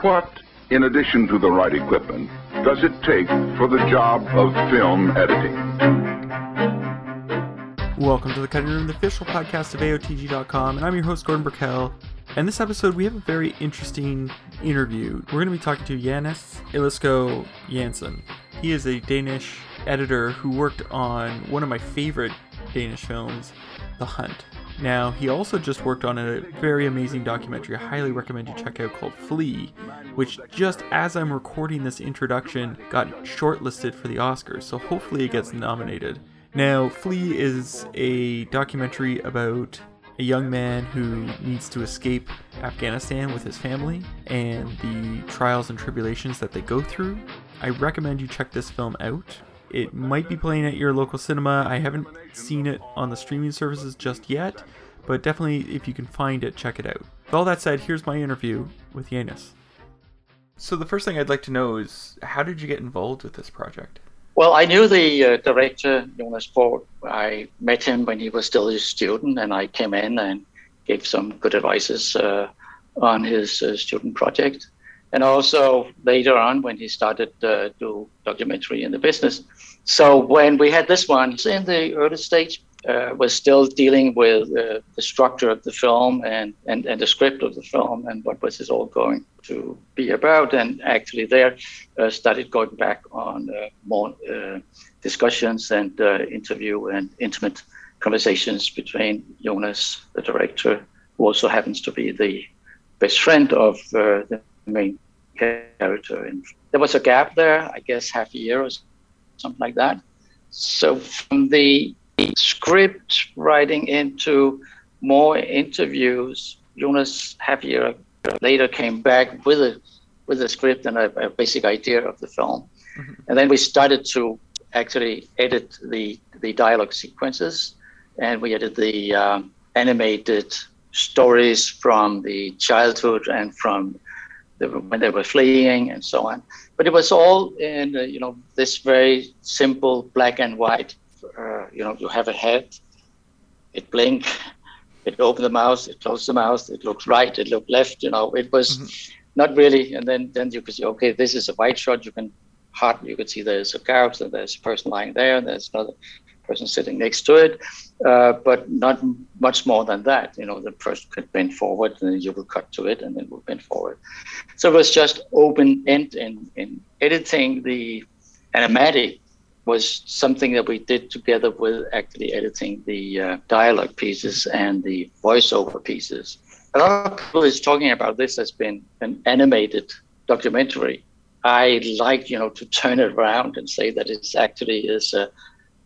What, in addition to the right equipment, does it take for the job of film editing? Welcome to the Cutting Room, the official podcast of AOTG.com, and I'm your host, Gordon Burkell. And this episode, we have a very interesting interview. We're going to be talking to Janus Billeskov Jansen. He is a Danish editor who worked on one of my favorite Danish films, The Hunt. Now, he also just worked on a very amazing documentary I highly recommend you check out called Flee, which just as I'm recording this introduction got shortlisted for the Oscars, so hopefully it gets nominated. Now, Flee is a documentary about a young man who needs to escape Afghanistan with his family and the trials and tribulations that they go through. I recommend you check this film out. It might be playing at your local cinema. I haven't seen it on the streaming services just yet, but definitely if you can find it, check it out. With all that said, here's my interview with Janus. So the first thing I'd like to know is how did you get involved with this project? Well, I knew the uh, director, Jonas Poher. I met him when he was still a student, and I came in and gave some good advices uh, on his uh, student project and also later on when he started to do documentary in the business. So when we had this one in the early stage, uh, was still dealing with uh, the structure of the film and, and, and the script of the film and what was this all going to be about. And actually, there uh, started going back on uh, more uh, discussions and uh, interview and intimate conversations between Jonas, the director, who also happens to be the best friend of the main character. And there was a gap there, I guess half a year or something like that. So from the script writing into more interviews, Jonas half a year later came back with a with a script and a, a basic idea of the film. Mm-hmm. And then we started to actually edit the the dialogue sequences, and we edited the um, animated stories from the childhood and from they were, when they were fleeing and so on. But it was all in uh, you know this very simple black and white. Uh, you know, you have a head, it blink, it opened the mouth, it closed the mouth, it looked right, it looked left. You know, it was mm-hmm. not really. And then then you could see, okay, this is a white shot. You can hard, you could see there's a and there's a person lying there, and there's another person sitting next to it, uh, but not much more than that. You know, the person could bend forward, and you will cut to it, and then will bend forward. So it was just open end in, in editing. The animatic was something that we did together with actually editing the uh, dialogue pieces and the voiceover pieces. A lot of people is talking about this as being an animated documentary. I like, you know, to turn it around and say that it's actually is a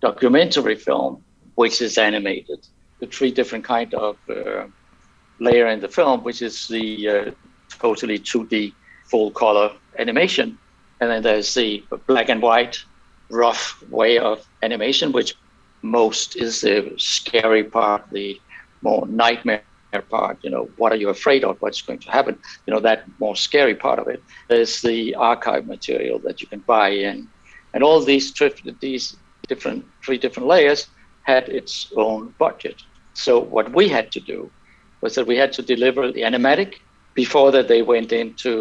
documentary film, which is animated. The three different kind of uh, layer in the film, which is the uh, totally 2D full color animation, and then there's the black and white rough way of animation, which most is the scary part, the more nightmare part. You know, what are you afraid of? What's going to happen? You know, that more scary part of it. There's the archive material that you can buy in, and all these these different three different layers had its own budget. So what we had to do was that we had to deliver the animatic before that they went into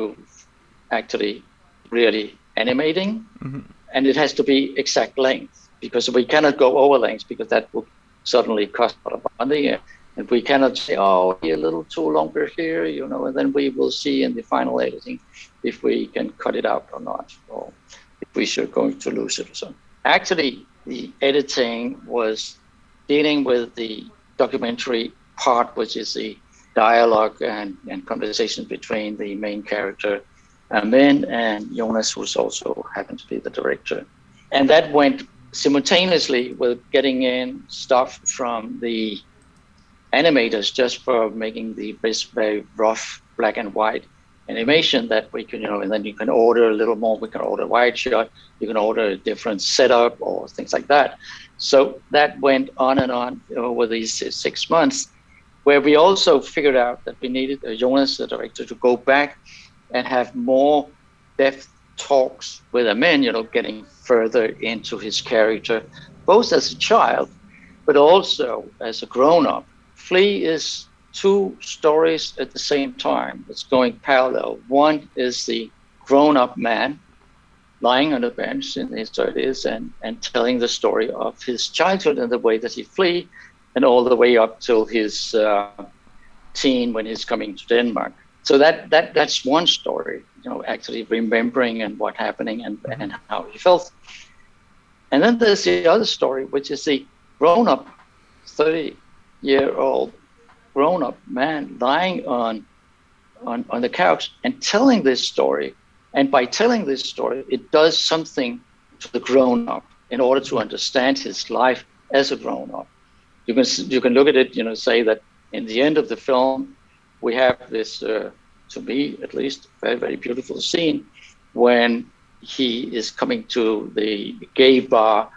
actually really animating, mm-hmm. and it has to be exact length because we cannot go over length because that would suddenly cost a lot of money. And we cannot say, oh, a little too longer here, you know, and then we will see in the final editing if we can cut it out or not, or if we should going to lose it or something. Actually, the editing was dealing with the documentary part, which is the dialogue and, and conversations between the main character, uh, Amin, and Jonas, who's also happened to be the director. And that went simultaneously with getting in stuff from the animators just for making the very rough black and white animation that we can, you know, and then you can order a little more. We can order wide shot. You can order a different setup or things like that. So that went on and on over these six months, where we also figured out that we needed uh, Jonas, the director, to go back and have more depth talks with Amin, you know, getting further into his character, both as a child, but also as a grown up. Flee is two stories at the same time. It's going parallel. One is the grown-up man lying on a bench in his 30s and, and telling the story of his childhood and the way that he flee and all the way up till his uh, teen when he's coming to Denmark. So that, that that's one story, you know, actually remembering and what happening and, and how he felt. And then there's the other story, which is the grown-up 30 year old grown up man lying on, on, on the couch and telling this story. And by telling this story, it does something to the grown up in order to understand his life as a grown up. You can, you can look at it, you know, say that in the end of the film, we have this, uh, to me at least, very, very beautiful scene when he is coming to the gay bar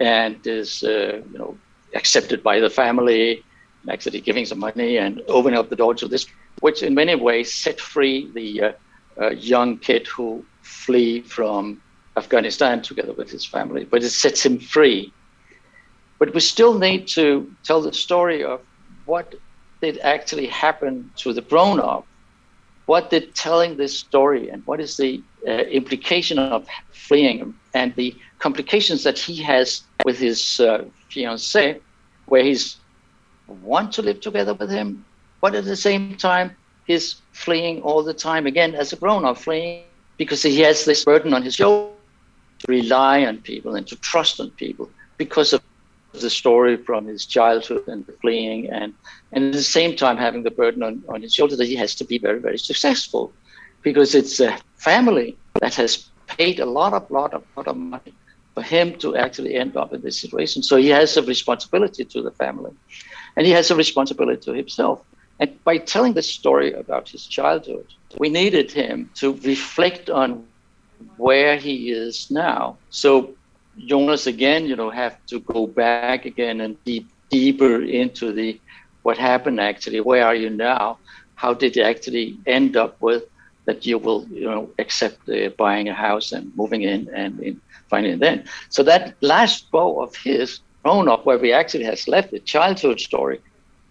and is, uh, you know, accepted by the family, actually giving some money and opening up the door to this, which in many ways set free the uh, uh, young kid who flee from Afghanistan together with his family. But it sets him free. But we still need to tell the story of what did actually happen to the grown up. What did telling this story and what is the uh, implication of fleeing and the complications that he has with his uh, fiancée, where he's want to live together with him, but at the same time, he's fleeing all the time. Again, as a grown up, fleeing because he has this burden on his shoulder to rely on people and to trust on people because of the story from his childhood and the fleeing and, and at the same time having the burden on, on his shoulder that he has to be very, very successful because it's a family that has paid a lot of, lot of, lot of money for him to actually end up in this situation. So he has a responsibility to the family and he has a responsibility to himself. And by telling the story about his childhood, we needed him to reflect on where he is now. So Jonas again, you know, have to go back again and deep deeper into the what happened actually. Where are you now? How did you actually end up with that you will, you know, accept uh, buying a house and moving in and in finding then. So that last bow of his grown up where we actually has left the childhood story,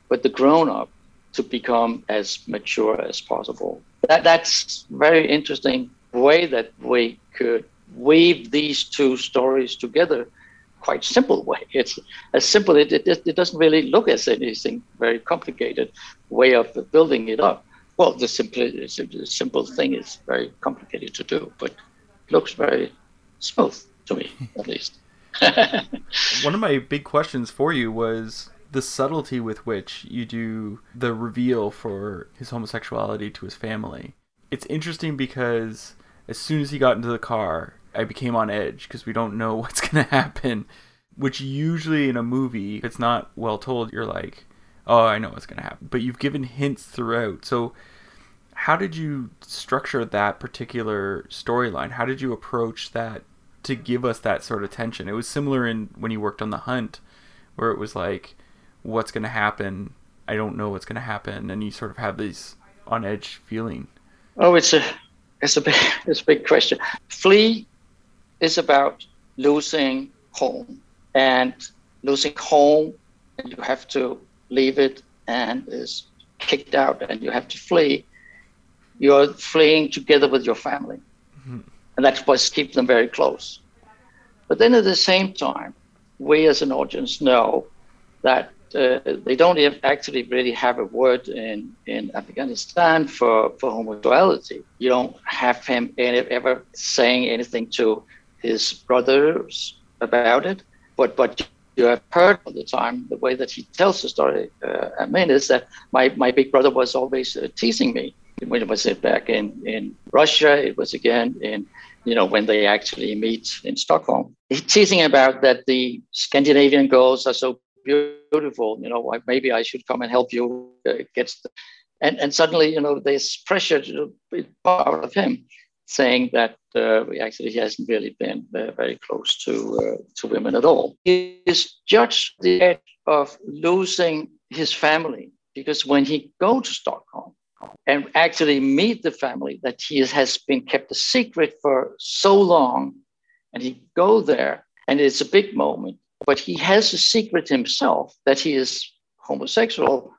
but the grown up to become as mature as possible. That that's very interesting way that we could weave these two stories together quite simple way. It's as simple. It, it, it doesn't really look as anything very complicated way of building it up. Well, the simple, the simple thing is very complicated to do, but looks very smooth to me, at least. One of my big questions for you was the subtlety with which you do the reveal for his homosexuality to his family. It's interesting because as soon as he got into the car, I became on edge because we don't know what's going to happen. Which usually in a movie, if it's not well told, you're like, oh, I know what's going to happen. But you've given hints throughout. So, how did you structure that particular storyline? How did you approach that to give us that sort of tension. It was similar in when you worked on The Hunt, where it was like, what's going to happen? I don't know what's going to happen, and you sort of have this on edge feeling. Oh, it's a it's a big it's a big question. Flee is about losing home and losing home, and you have to leave it, and is kicked out, and you have to flee. You're fleeing together with your family. Mm-hmm and that's what keeps them very close. But then at the same time, we as an audience know that uh, they don't actually really have a word in, in Afghanistan for, for homosexuality. You don't have him any, ever saying anything to his brothers about it. But what you have heard all the time, the way that he tells the story, uh, I mean, is that my, my big brother was always uh, teasing me. When it was back in, in Russia, it was again in you know, when they actually meet in Stockholm. He's teasing about that the Scandinavian girls are so beautiful, you know, maybe I should come and help you uh, get, and, and suddenly, you know, there's pressure to be out of him saying that uh, actually he hasn't really been uh, very close to, uh, to women at all. He is judged the edge of losing his family because when he go to Stockholm, and actually meet the family that he has been kept a secret for so long. And he go there, and it's a big moment. But he has a secret himself that he is homosexual.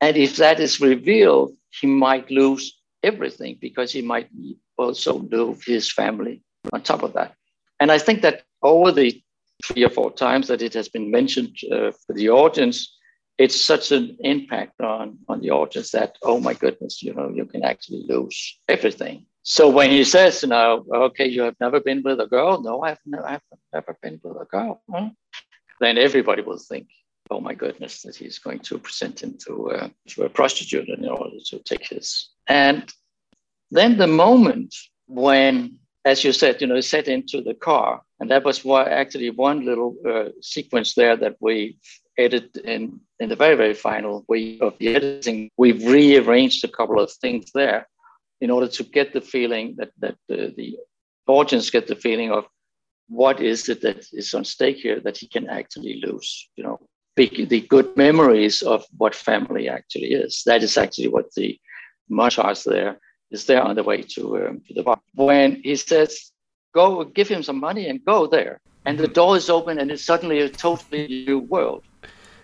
And if that is revealed, he might lose everything because he might also lose his family on top of that. And I think that over the three or four times that it has been mentioned uh, for the audience, it's such an impact on, on the audience that, oh my goodness, you know, you can actually lose everything. So when he says, you know, okay, you have never been with a girl. No, I've, never, I've never been with a girl. Huh? Then everybody will think, oh my goodness, that he's going to present him to, uh, to a prostitute in order to take his. And then the moment when, as you said, you know, he set into the car, and that was why actually one little uh, sequence there that we edited in, in the very, very final way of the editing. We've rearranged a couple of things there in order to get the feeling that, that uh, the audience get the feeling of what is it that is on stake here that he can actually lose, you know, the good memories of what family actually is. That is actually what the montage there is there on the way to, um, to the bar. When he says, go give him some money and go there, and the door is open and it's suddenly a totally new world.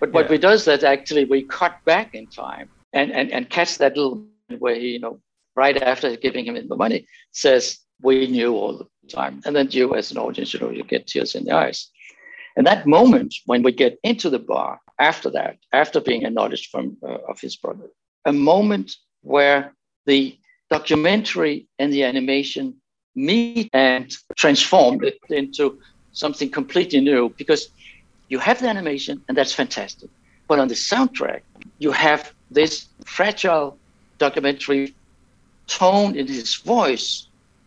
But what yeah. we do is that actually we cut back in time and, and, and catch that little where he, you know, right after giving him the money, says, we knew all the time. And then you as an audience, you know, you get tears in the eyes. And that moment when we get into the bar after that, after being acknowledged from uh, of his brother, a moment where the documentary and the animation meet and transform it into something completely new because you have the animation and that's fantastic. But on the soundtrack, you have this fragile documentary tone in his voice,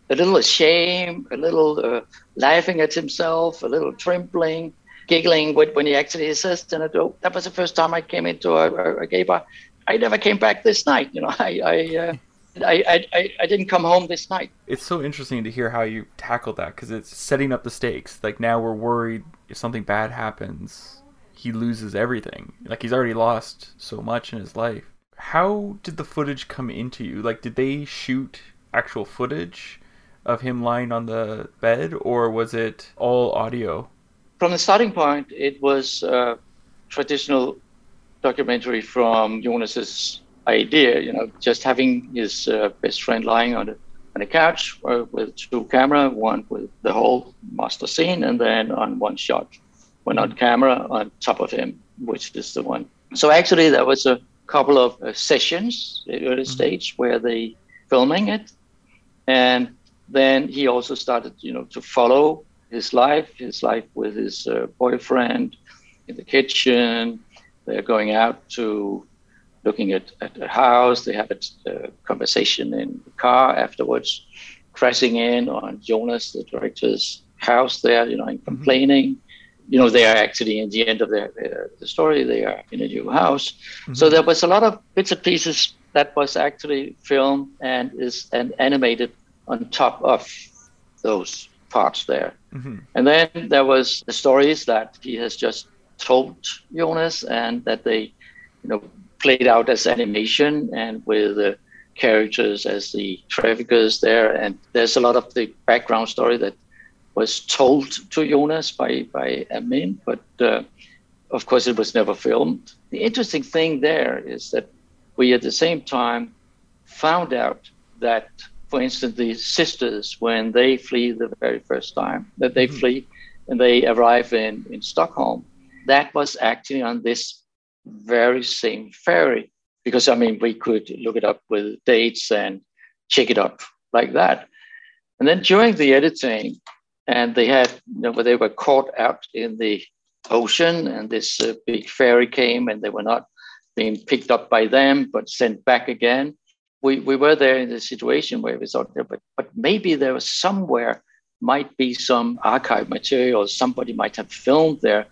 a little ashamed, a little uh, laughing at himself, a little trembling, giggling when he actually says, oh, that was the first time I came into a, a, gay bar. I never came back this night. You know, I, I, uh, I, I, I didn't come home this night. It's so interesting to hear how you tackle that because it's setting up the stakes. Like now we're worried if something bad happens, he loses everything. Like he's already lost so much in his life. How did the footage come into you? Like, did they shoot actual footage of him lying on the bed, or was it all audio? From the starting point, it was a traditional documentary from Jonas's idea. You know, just having his uh, best friend lying on the on a couch uh, with two camera, one with the whole master scene, and then on one shot, one on camera on top of him, which is the one. So actually, there was a couple of uh, sessions at early mm-hmm. stage where they filming it, and then he also started, you know, to follow his life, his life with his uh, boyfriend in the kitchen. They're going out to looking at, at a house. They have a, conversation in the car afterwards, crashing in on Jonas, the director's house there, you know, and mm-hmm. complaining. Mm-hmm you know, they are actually in the end of their, uh, the story, they are in a new house. Mm-hmm. So there was a lot of bits and pieces that was actually filmed and is and animated on top of those parts there. Mm-hmm. And then there was the stories that he has just told Jonas and that they, you know, played out as animation and with the characters as the traffickers there. And there's a lot of the background story that was told to Jonas by, by Amin, but uh, of course it was never filmed. The interesting thing there is that we at the same time found out that, for instance, the sisters, when they flee the very first time, that they mm-hmm. flee and they arrive in, in Stockholm, that was actually on this very same ferry. Because I mean, we could look it up with dates and check it up like that. And then during the editing, and they had you know, they were caught out in the ocean and this uh, big ferry came and they were not being picked up by them but sent back again we, we were there in the situation where we thought but, but maybe there was somewhere might be some archive material somebody might have filmed there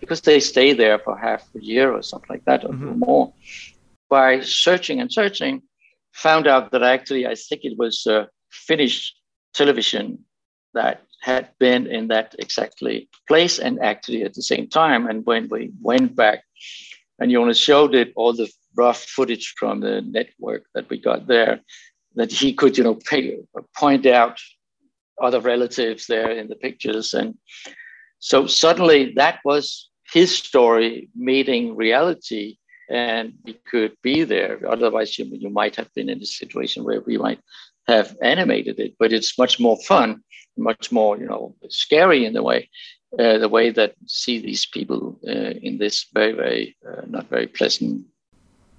because they stay there for half a year or something like that mm-hmm. or more by searching and searching found out that actually i think it was uh, finnish television that had been in that exactly place and actually at the same time. And when we went back and Jonas showed it, all the rough footage from the network that we got there, that he could, you know, pay, point out other relatives there in the pictures. And so suddenly that was his story meeting reality. and we could be there. Otherwise, you, you might have been in a situation where we might have animated it, but it's much more fun, much more, you know, scary in the way, uh, the way that see these people uh, in this very, very uh, not very pleasant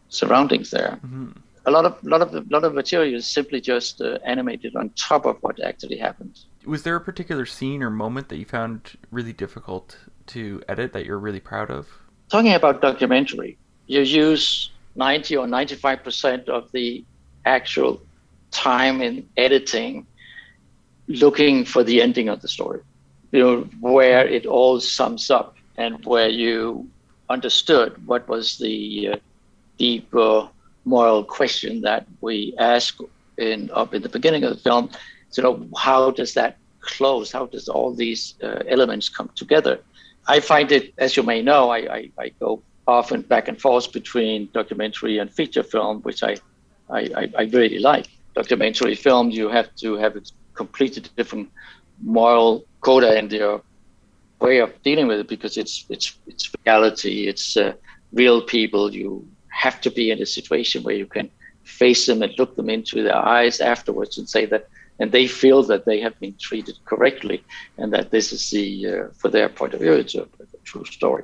surroundings there. Mm-hmm. A lot of, lot of, lot of material is simply just uh, animated on top of what actually happened. Was there a particular scene or moment that you found really difficult to edit that you're really proud of? Talking about documentary, you use 90 or 95% of the actual time in editing looking for the ending of the story, you know, where it all sums up and where you understood what was the uh, uh, moral question that we ask in up in the beginning of the film. So, you know, how does that close? How does all these uh, elements come together? I find it, as you may know, I, I, I, go often back and forth between documentary and feature film, which I, I, I really like documentary film, you have to have a completely different moral coda and your way of dealing with it because it's it's it's reality, it's uh, real people. You have to be in a situation where you can face them and look them into their eyes afterwards and say that, and they feel that they have been treated correctly, and that this is the uh, for their point of view, it's a, a true story.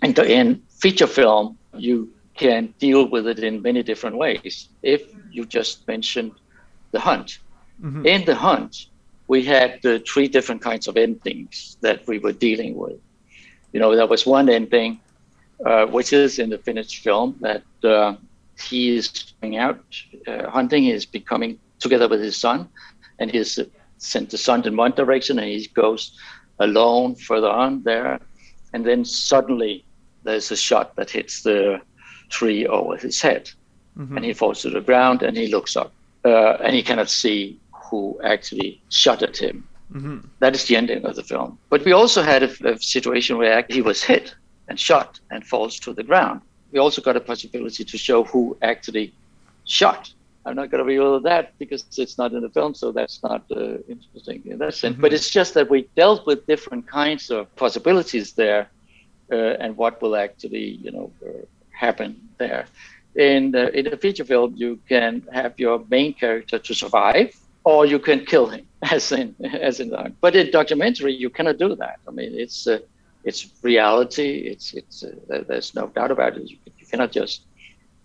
And in feature film, you can deal with it in many different ways. If you just mentioned the hunt, mm-hmm. in the hunt, we had the three different kinds of endings that we were dealing with. You know, there was one ending, uh, which is in the finished film, that uh, he is going out uh, hunting, he is becoming together with his son, and he's sent the son in one direction, and he goes alone further on there, and then suddenly there's a shot that hits the tree over his head. Mm-hmm. And he falls to the ground and he looks up uh, and he cannot see who actually shot at him. Mm-hmm. That is the ending of the film. But we also had a, a, situation where he was hit and shot and falls to the ground. We also got a possibility to show who actually shot. I'm not going to reveal that because it's not in the film, so that's not uh, interesting in that sense. Mm-hmm. But it's just that we dealt with different kinds of possibilities there, uh, and what will actually, you know, uh, happen there. In the, in a feature film, you can have your main character to survive, or you can kill him, as in as in the. But in documentary, you cannot do that. I mean, it's uh, it's reality. It's it's uh, there's no doubt about it. You, you cannot just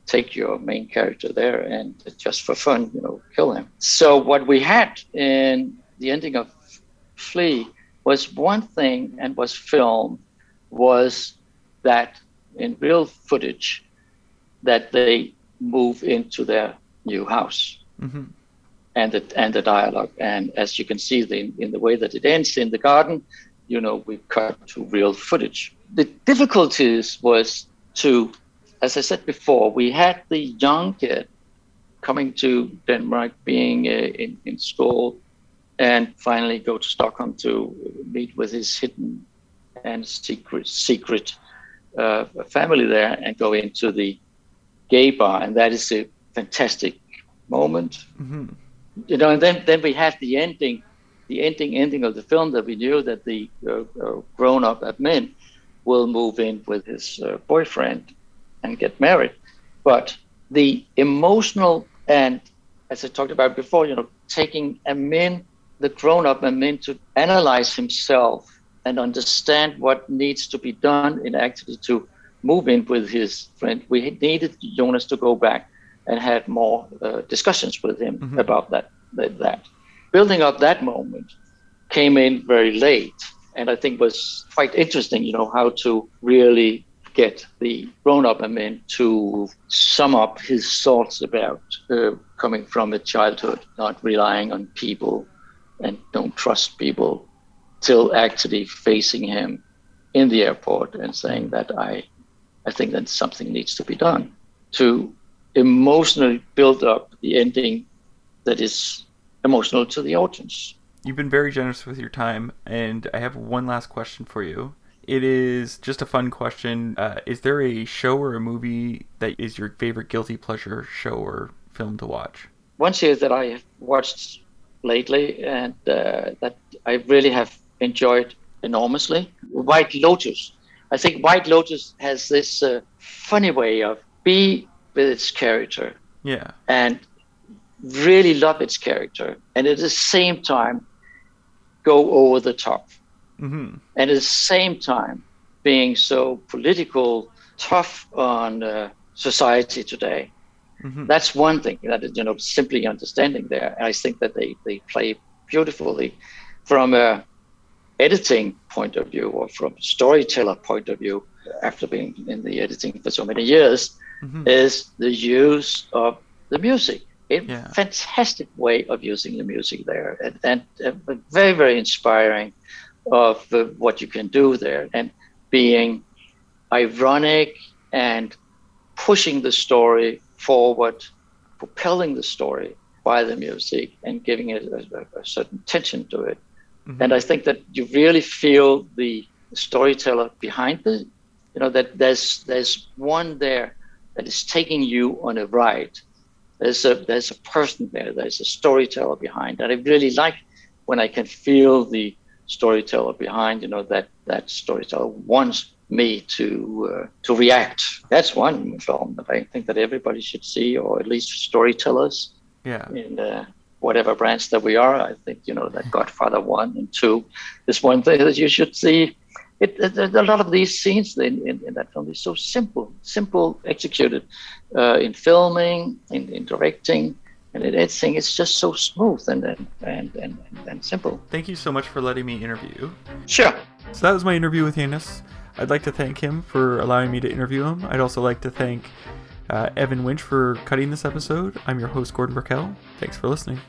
take your main character there and just for fun, you know, kill him. So what we had in the ending of Flee was one thing and was filmed was that in real footage that they move into their new house mm-hmm. and the and the dialogue and as you can see the, in the way that it ends in the garden you know we cut to real footage the difficulties was to as i said before we had the young kid coming to denmark being uh, in, in school and finally go to stockholm to meet with his hidden and secret secret uh, family there and go into the gay bar, and that is a fantastic moment. Mm-hmm. You know, and then then we had the ending, the ending ending of the film that we knew that the uh, uh, grown up Amin will move in with his uh, boyfriend and get married, but the emotional and as I talked about before, you know, taking Amin, the grown up Amin, to analyze himself and understand what needs to be done in actually to move in with his friend. We needed Jonas to go back and have more uh, discussions with him mm-hmm. about that, that, that. Building up that moment came in very late, and I think was quite interesting. You know how to really get the grown-up Amin to sum up his thoughts about uh, coming from a childhood, not relying on people and don't trust people till actually facing him in the airport and saying that I, I think that something needs to be done to emotionally build up the ending that is emotional to the audience. You've been very generous with your time, and I have one last question for you. It is just a fun question. Uh, is there a show or a movie that is your favorite guilty pleasure show or film to watch? One series that I have watched lately and uh, that I really have enjoyed enormously. White Lotus. I think White Lotus has this uh, funny way of be with its character Yeah. and really love its character, and at the same time go over the top, Mm-hmm. and at the same time being so political, tough on uh, society today. Mm-hmm. That's one thing that you know simply understanding there. And I think that they they play beautifully from a editing point of view or from a storyteller point of view. After being in the editing for so many years, Mm-hmm. is the use of the music. A Yeah. fantastic way of using the music there, and, and uh, very very inspiring of uh, what you can do there, and being ironic and pushing the story forward, propelling the story by the music, and giving it a, a- certain tension to it. Mhm. And I think that you really feel the storyteller behind the, you know, that there's there's one there that is taking you on a ride. There's a there's a person there. There's a storyteller behind, and I really like when I can feel the storyteller behind. You know that that storyteller wants me to uh, to react. That's one film that I think that everybody should see, or at least storytellers Yeah. in uh, whatever branch that we are. I think you know that Godfather one and two is one thing that you should see. It, it, a lot of these scenes in, in, in that film is so simple, simple executed uh, in filming, in, in directing, and. It's just so smooth and and, and, and, and simple. Thank you so much for letting me interview. Sure. So that was my interview with Janus. I'd like to thank him for allowing me to interview him. I'd also like to thank uh, Evan Winch for cutting this episode. I'm your host, Gordon Burkell. Thanks for listening.